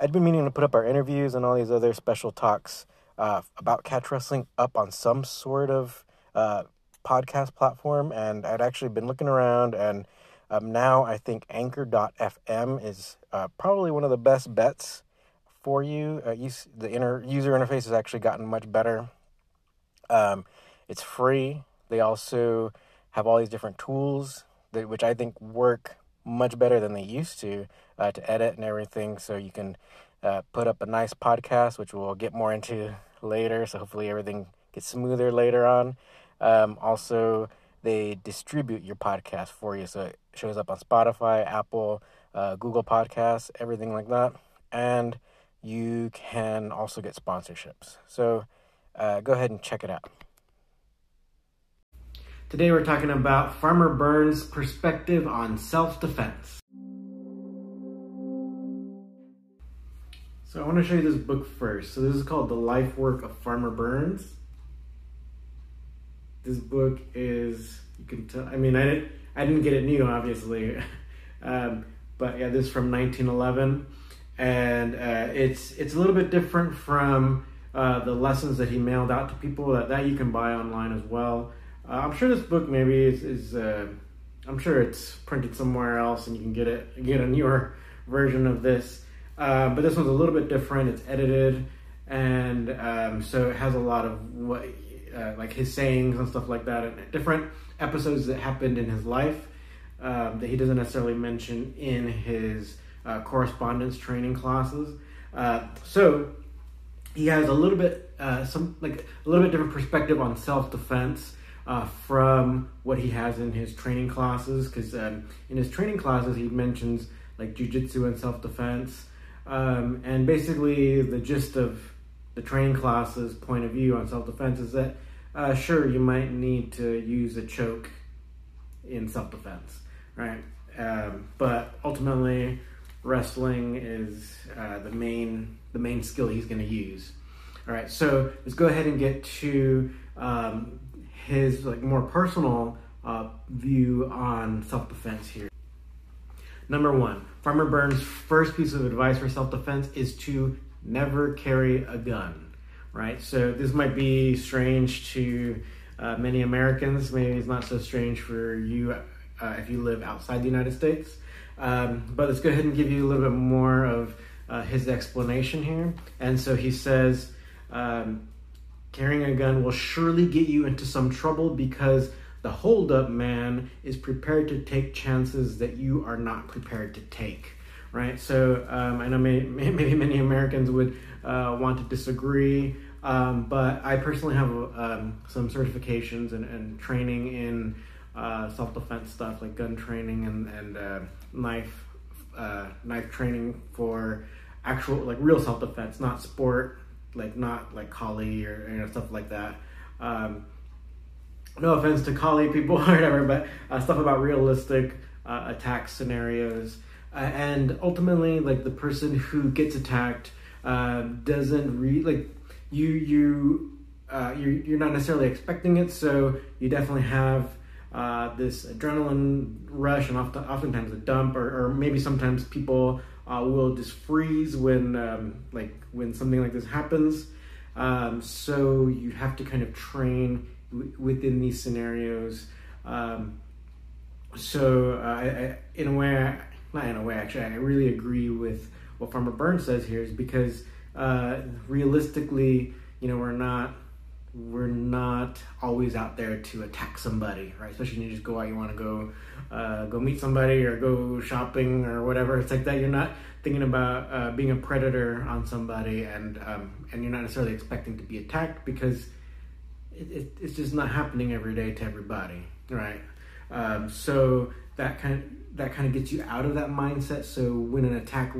I'd been meaning to put up our interviews and all these other special talks uh, about catch wrestling up on some sort of uh, podcast platform, and I'd actually been looking around, and um, now I think Anchor.fm is uh, probably one of the best bets for you. Uh, use, the inner user interface has actually gotten much better. Um, it's free. They also have all these different tools that, which I think work much better than they used to uh, to edit and everything. So you can uh, put up a nice podcast, which we'll get more into later. So hopefully everything gets smoother later on. Um, also, they distribute your podcast for you, so it shows up on Spotify, Apple, uh, Google Podcasts, everything like that, and you can also get sponsorships. So uh, go ahead and check it out. Today we're talking about Farmer Burns' perspective on self-defense. So I want to show you this book first. So this is called The Life Work of Farmer Burns. This book is you can tell. I mean, I didn't I didn't get it new, obviously, um, but yeah, this is from 1911, and uh, it's it's a little bit different from uh, the lessons that he mailed out to people that that you can buy online as well. Uh, I'm sure this book maybe is, is uh, I'm sure it's printed somewhere else, and you can get it get a newer version of this. Uh, but this one's a little bit different. It's edited, and um, so it has a lot of what, uh, like his sayings and stuff like that, and different episodes that happened in his life um, that he doesn't necessarily mention in his uh, correspondence training classes. Uh, so he has a little bit, uh, some like a little bit different perspective on self defense. Uh, from what he has in his training classes, because um, in his training classes he mentions like jujitsu and self defense, um, and basically, the gist of the training classes point of view on self defense is that uh, sure, you might need to use a choke in self defense, right? Um, but ultimately, wrestling is uh, the main the main skill he's going to use. All right, so let's go ahead and get to um, his like more personal uh, view on self defense here. Number one, Farmer Burns' first piece of advice for self defense is to never carry a gun, right? So this might be strange to uh, many Americans. Maybe it's not so strange for you uh, if you live outside the United States. Um, but let's go ahead and give you a little bit more of uh, his explanation here. And so he says, um, carrying a gun will surely get you into some trouble because the holdup man is prepared to take chances that you are not prepared to take, right? So um, I know may, maybe many Americans would uh, want to disagree, um, but I personally have um, some certifications and, and training in uh, self-defense stuff like gun training and, and uh, knife uh, knife training for actual like real self-defense, not sport, like not like Kali or you know stuff like that. Um, no offense to Kali people or whatever, but uh, stuff about realistic uh, attack scenarios. Uh, and ultimately, like the person who gets attacked uh, doesn't read like you you uh, you're, you're not necessarily expecting it, so you definitely have uh, this adrenaline rush and often, oftentimes a dump, or, or maybe sometimes people will just freeze when um, like when something like this happens. Um, so you have to kind of train within these scenarios. Um, so uh, I, I, in a way, not in a way, actually, I really agree with what Farmer Burns says here, is because uh, realistically, you know, we're not we're not always out there to attack somebody, right? Especially when you just go out, you want to go uh, go meet somebody or go shopping or whatever. It's like that. You're not thinking about uh, being a predator on somebody, and um, and you're not necessarily expecting to be attacked because it, it, it's just not happening every day to everybody, right? Um, so that kind of, that kind of gets you out of that mindset. So when an attack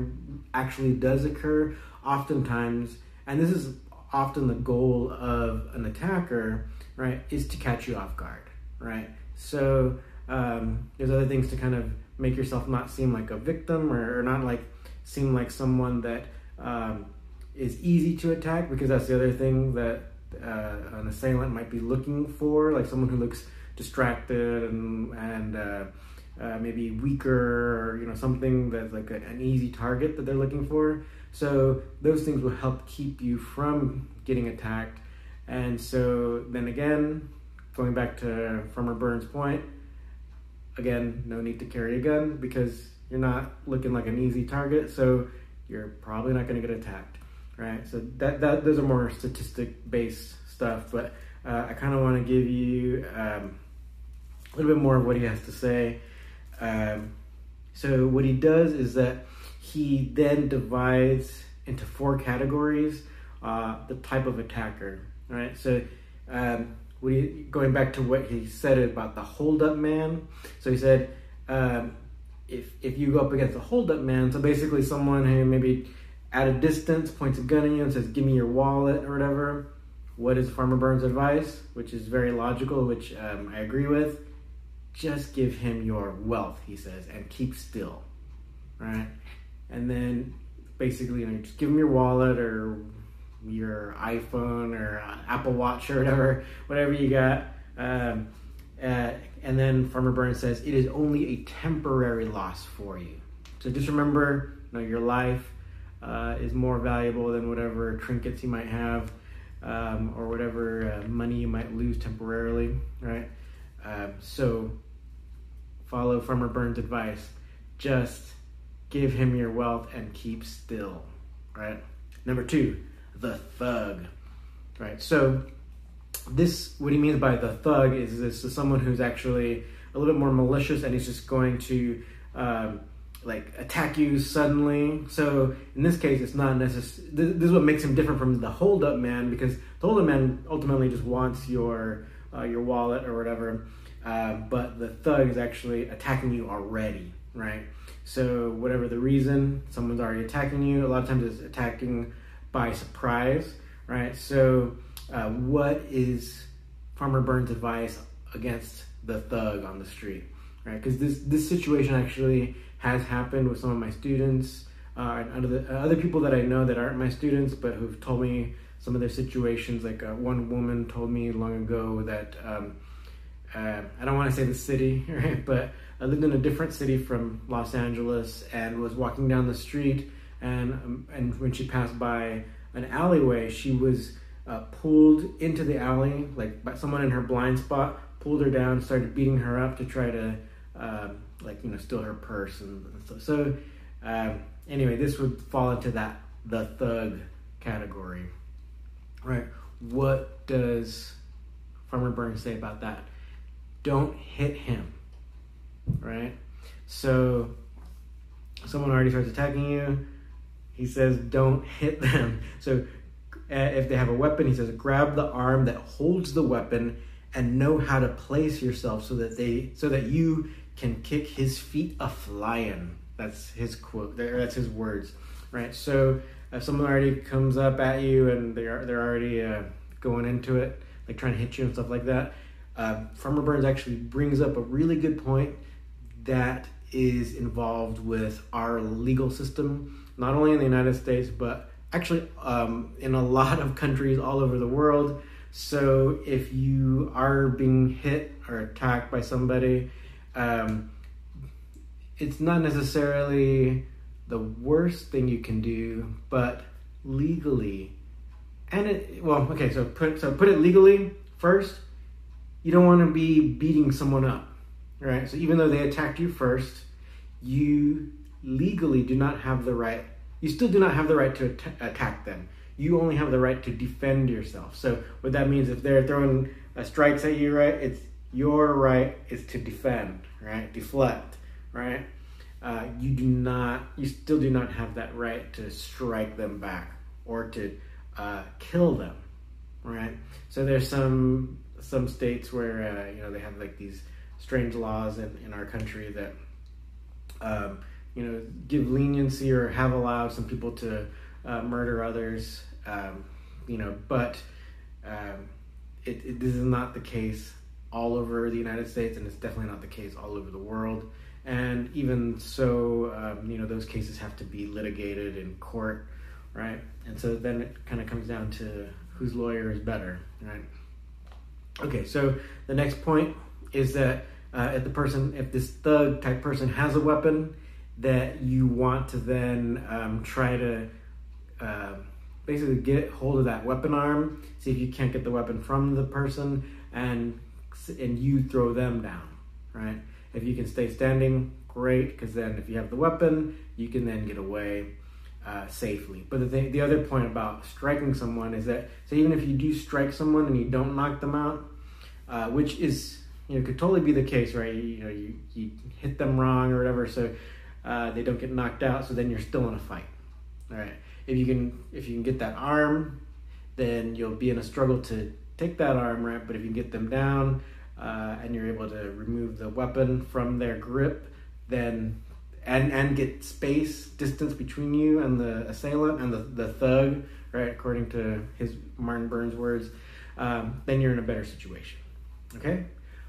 actually does occur, oftentimes, and this is often the goal of an attacker, right, is to catch you off guard, right? So um, there's other things to kind of make yourself not seem like a victim or, or not like seem like someone that um, is easy to attack because that's the other thing that uh, an assailant might be looking for, like someone who looks distracted and and uh, uh, maybe weaker or you know something that's like a, an easy target that they're looking for. So those things will help keep you from getting attacked. And so then again, going back to Farmer Burns' point, again, no need to carry a gun because you're not looking like an easy target. So you're probably not going to get attacked, right? So that that those are more statistic based stuff, but uh, I kind of want to give you um, a little bit more of what he has to say. Um, so what he does is that he then divides into four categories uh, the type of attacker, right? So um, we going back to what he said about the hold-up man. So he said um, if if you go up against a hold-up man, so basically someone who maybe at a distance points a gun at you and says, "Give me your wallet" or whatever. What is Farmer Burns' advice? Which is very logical, which um, I agree with. Just give him your wealth, he says, and keep still, right? And then basically, you know, just give him your wallet or your iPhone or uh, Apple Watch or whatever, whatever you got. Um, uh, and then Farmer Burns says it is only a temporary loss for you. So just remember, you know, your life uh, is more valuable than whatever trinkets you might have um, or whatever uh, money you might lose temporarily, right? Um, so follow Farmer Burns' advice. Just give him your wealth and keep still, right? Number two, the thug, right? So this, what he means by the thug is this is someone who's actually a little bit more malicious and he's just going to um, like attack you suddenly. So in this case, it's not necessary. This, this, is what makes him different from the hold up man because the hold up man ultimately just wants your uh, your wallet or whatever, uh, but the thug is actually attacking you already, right? So whatever the reason, someone's already attacking you. A lot of times it's attacking by surprise, right? So uh, what is Farmer Burns' advice against the thug on the street, right? Because this this situation actually has happened with some of my students uh, and other, other people that I know that aren't my students, but who've told me some of their situations. Like uh, one woman told me long ago that um, uh, I don't want to say the city, right? But I lived in a different city from Los Angeles and was walking down the street, and um, and when she passed by an alleyway, she was uh, pulled into the alley, like by someone in her blind spot, pulled her down, started beating her up to try to, um, like you know, steal her purse and stuff. So, um, anyway, this would fall into that the thug category, right? What does Farmer Burns say about that? Don't hit him, right? So, someone already starts attacking you. He says, "Don't hit them." So uh, if they have a weapon, he says, grab the arm that holds the weapon and know how to place yourself so that they so that you can kick his feet a flying. That's his quote. That's his words, right? So if someone already comes up at you and they're they're already uh, going into it, like trying to hit you and stuff like that, uh, Farmer Burns actually brings up a really good point that is involved with our legal system, not only in the United States but actually um, in a lot of countries all over the world. So if you are being hit or attacked by somebody, um, it's not necessarily the worst thing you can do, but legally, and it well, okay, so put so put it legally first. You don't want to be beating someone up, right? So even though they attacked you first, you legally do not have the right you still do not have the right to at- attack them. You only have the right to defend yourself. So what that means, if they're throwing uh, strikes at you, right, it's your right is to defend, right, deflect, right. Uh, you do not, you still do not have that right to strike them back or to uh, kill them, right. So there's some some states where uh, you know they have like these strange laws in, in our country that um, you know, give leniency or have allowed some people to uh, murder others, um, you know, but um, it, it, this is not the case all over the United States, and it's definitely not the case all over the world. And even so, um, you know, those cases have to be litigated in court, right? And so then it kind of comes down to whose lawyer is better, right? Okay, so the next point is that uh, if the person, if this thug type person has a weapon, that you want to then um, try to uh, basically get hold of that weapon arm, see if you can't get the weapon from the person, and and you throw them down, right? If you can stay standing, great, because then if you have the weapon, you can then get away uh, safely. But the the other point about striking someone is that so even if you do strike someone and you don't knock them out, uh, which is you know could totally be the case, right? You, you know you, you hit them wrong or whatever, so uh, they don't get knocked out. So then you're still in a fight. All right. If you can if you can get that arm, then you'll be in a struggle to take that arm, right? But if you get them down uh, and you're able to remove the weapon from their grip, then and and get space distance between you and the assailant and the, the thug right according to his martin burns words um, then you're in a better situation okay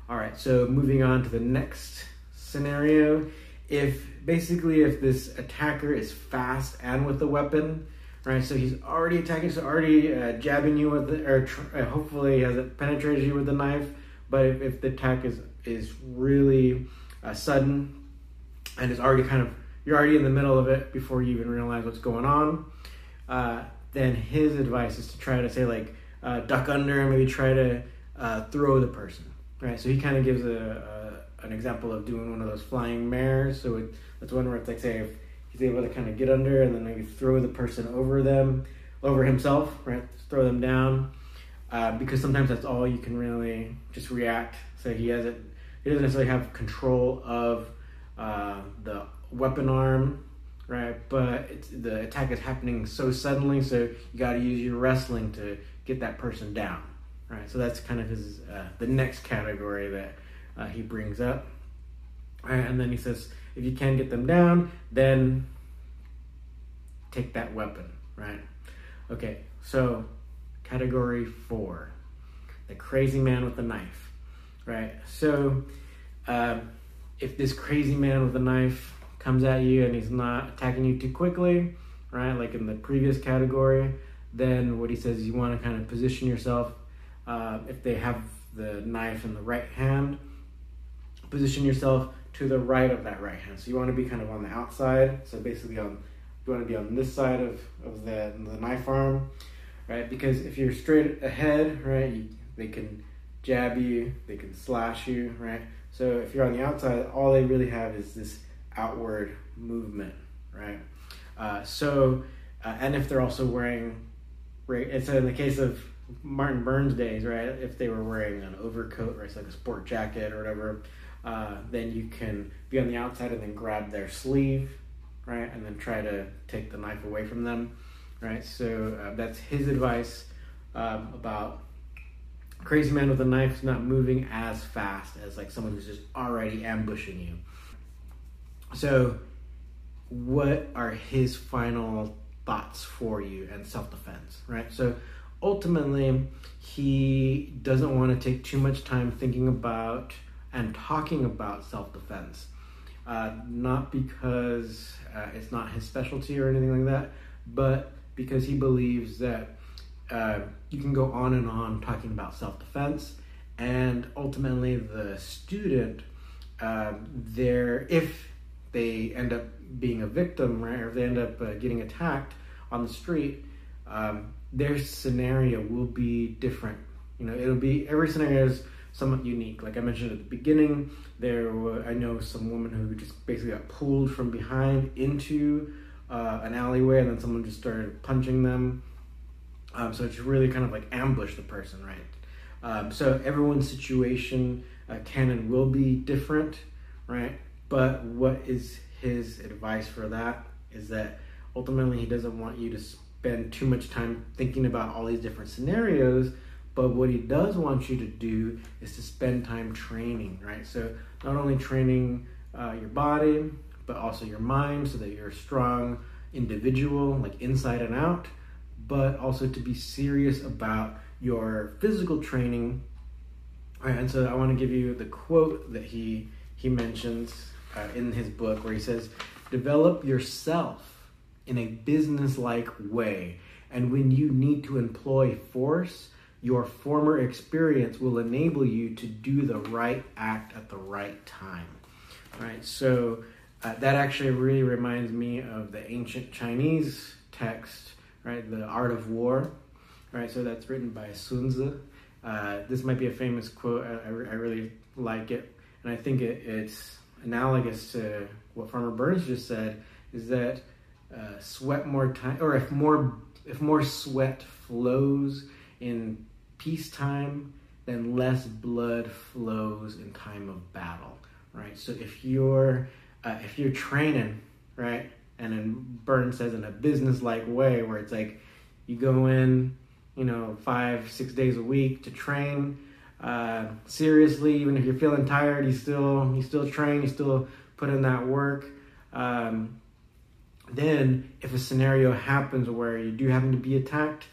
all right so moving on to the next scenario if basically if this attacker is fast and with a weapon right so he's already attacking so already uh, jabbing you with the, or tr- uh, hopefully has penetrated you with the knife but if, if the attack is is really uh, sudden and it's already kind of you're already in the middle of it before you even realize what's going on. Uh, then his advice is to try to say like uh, duck under and maybe try to uh, throw the person. Right. So he kind of gives a, a, an example of doing one of those flying mares. So it, that's one where it's like say if he's able to kind of get under and then maybe throw the person over them, over himself. Right. Throw them down. Uh, because sometimes that's all you can really just react. So he hasn't, he doesn't necessarily have control of uh, the weapon arm, right? But the attack is happening so suddenly, so you got to use your wrestling to get that person down, right? So that's kind of his uh, the next category that uh, he brings up, right? and then he says if you can get them down, then take that weapon, right? Okay, so category four, the crazy man with the knife, right? So. Uh, if this crazy man with a knife comes at you and he's not attacking you too quickly, right, like in the previous category, then what he says is you want to kind of position yourself. Uh, if they have the knife in the right hand, position yourself to the right of that right hand. So you want to be kind of on the outside. So basically, on you want to be on this side of, of the, the knife arm, right? Because if you're straight ahead, right, you, they can jab you, they can slash you, right? So if you're on the outside, all they really have is this outward movement, right? Uh, so, uh, and if they're also wearing, right, it's in the case of Martin Burns days, right? If they were wearing an overcoat, right, it's like a sport jacket or whatever, uh, then you can be on the outside and then grab their sleeve, right, and then try to take the knife away from them, right? So uh, that's his advice um, about crazy man with a knife not moving as fast as like someone who's just already ambushing you. So, what are his final thoughts for you and self defense, right? So, ultimately, he doesn't want to take too much time thinking about and talking about self defense. Uh, not because uh, it's not his specialty or anything like that, but because he believes that uh, you can go on and on talking about self defense, and ultimately the student, uh, there if they end up being a victim, right, or if they end up uh, getting attacked on the street, um, their scenario will be different. You know, it'll be every scenario is somewhat unique. Like I mentioned at the beginning, there were, I know some woman who just basically got pulled from behind into uh, an alleyway, and then someone just started punching them. Um, so it's really kind of like ambush the person, right? Um, so everyone's situation uh, can and will be different, right? But what is his advice for that is that ultimately he doesn't want you to spend too much time thinking about all these different scenarios. But what he does want you to do is to spend time training, right? So not only training uh, your body, but also your mind so that you're a strong individual, like inside and out but also to be serious about your physical training. and so I want to give you the quote that he he mentions uh, in his book, where he says, "Develop yourself in a business-like way, and when you need to employ force, your former experience will enable you to do the right act at the right time. All right, So uh, that actually really reminds me of the ancient Chinese text, right? The Art of War, right? So that's written by Sun Tzu. Uh, this might be a famous quote. I, I, really like it, and I think it, it's analogous to what Farmer Burns just said. Is that uh, sweat more time, or if more if more sweat flows in peacetime, then less blood flows in time of battle, right? So if you're uh, if you're training, right, and then Burns says in a business like way where it's like you go in, you know, five six days a week to train. Uh, seriously, even if you're feeling tired, you still you still train, you still put in that work. Um, then, if a scenario happens where you do happen to be attacked,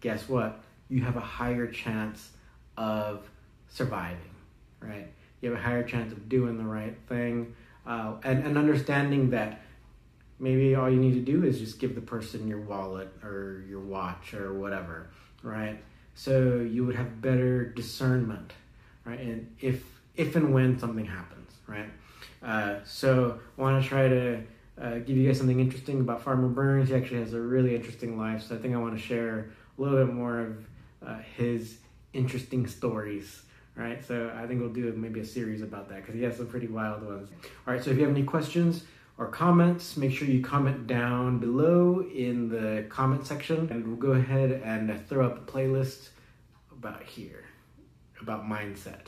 guess what? You have a higher chance of surviving, right? You have a higher chance of doing the right thing, uh, and, and understanding that maybe all you need to do is just give the person your wallet or your watch or whatever, right? So you would have better discernment, right? And if if and when something happens, right? Uh, so I want to try to uh, give you guys something interesting about Farmer Burns. He actually has a really interesting life, so I think I want to share a little bit more of uh, his interesting stories. Right, so I think we'll do maybe a series about that because he has some pretty wild ones. All right, so if you have any questions or comments, make sure you comment down below in the comment section, and we'll go ahead and throw up a playlist about here about mindset.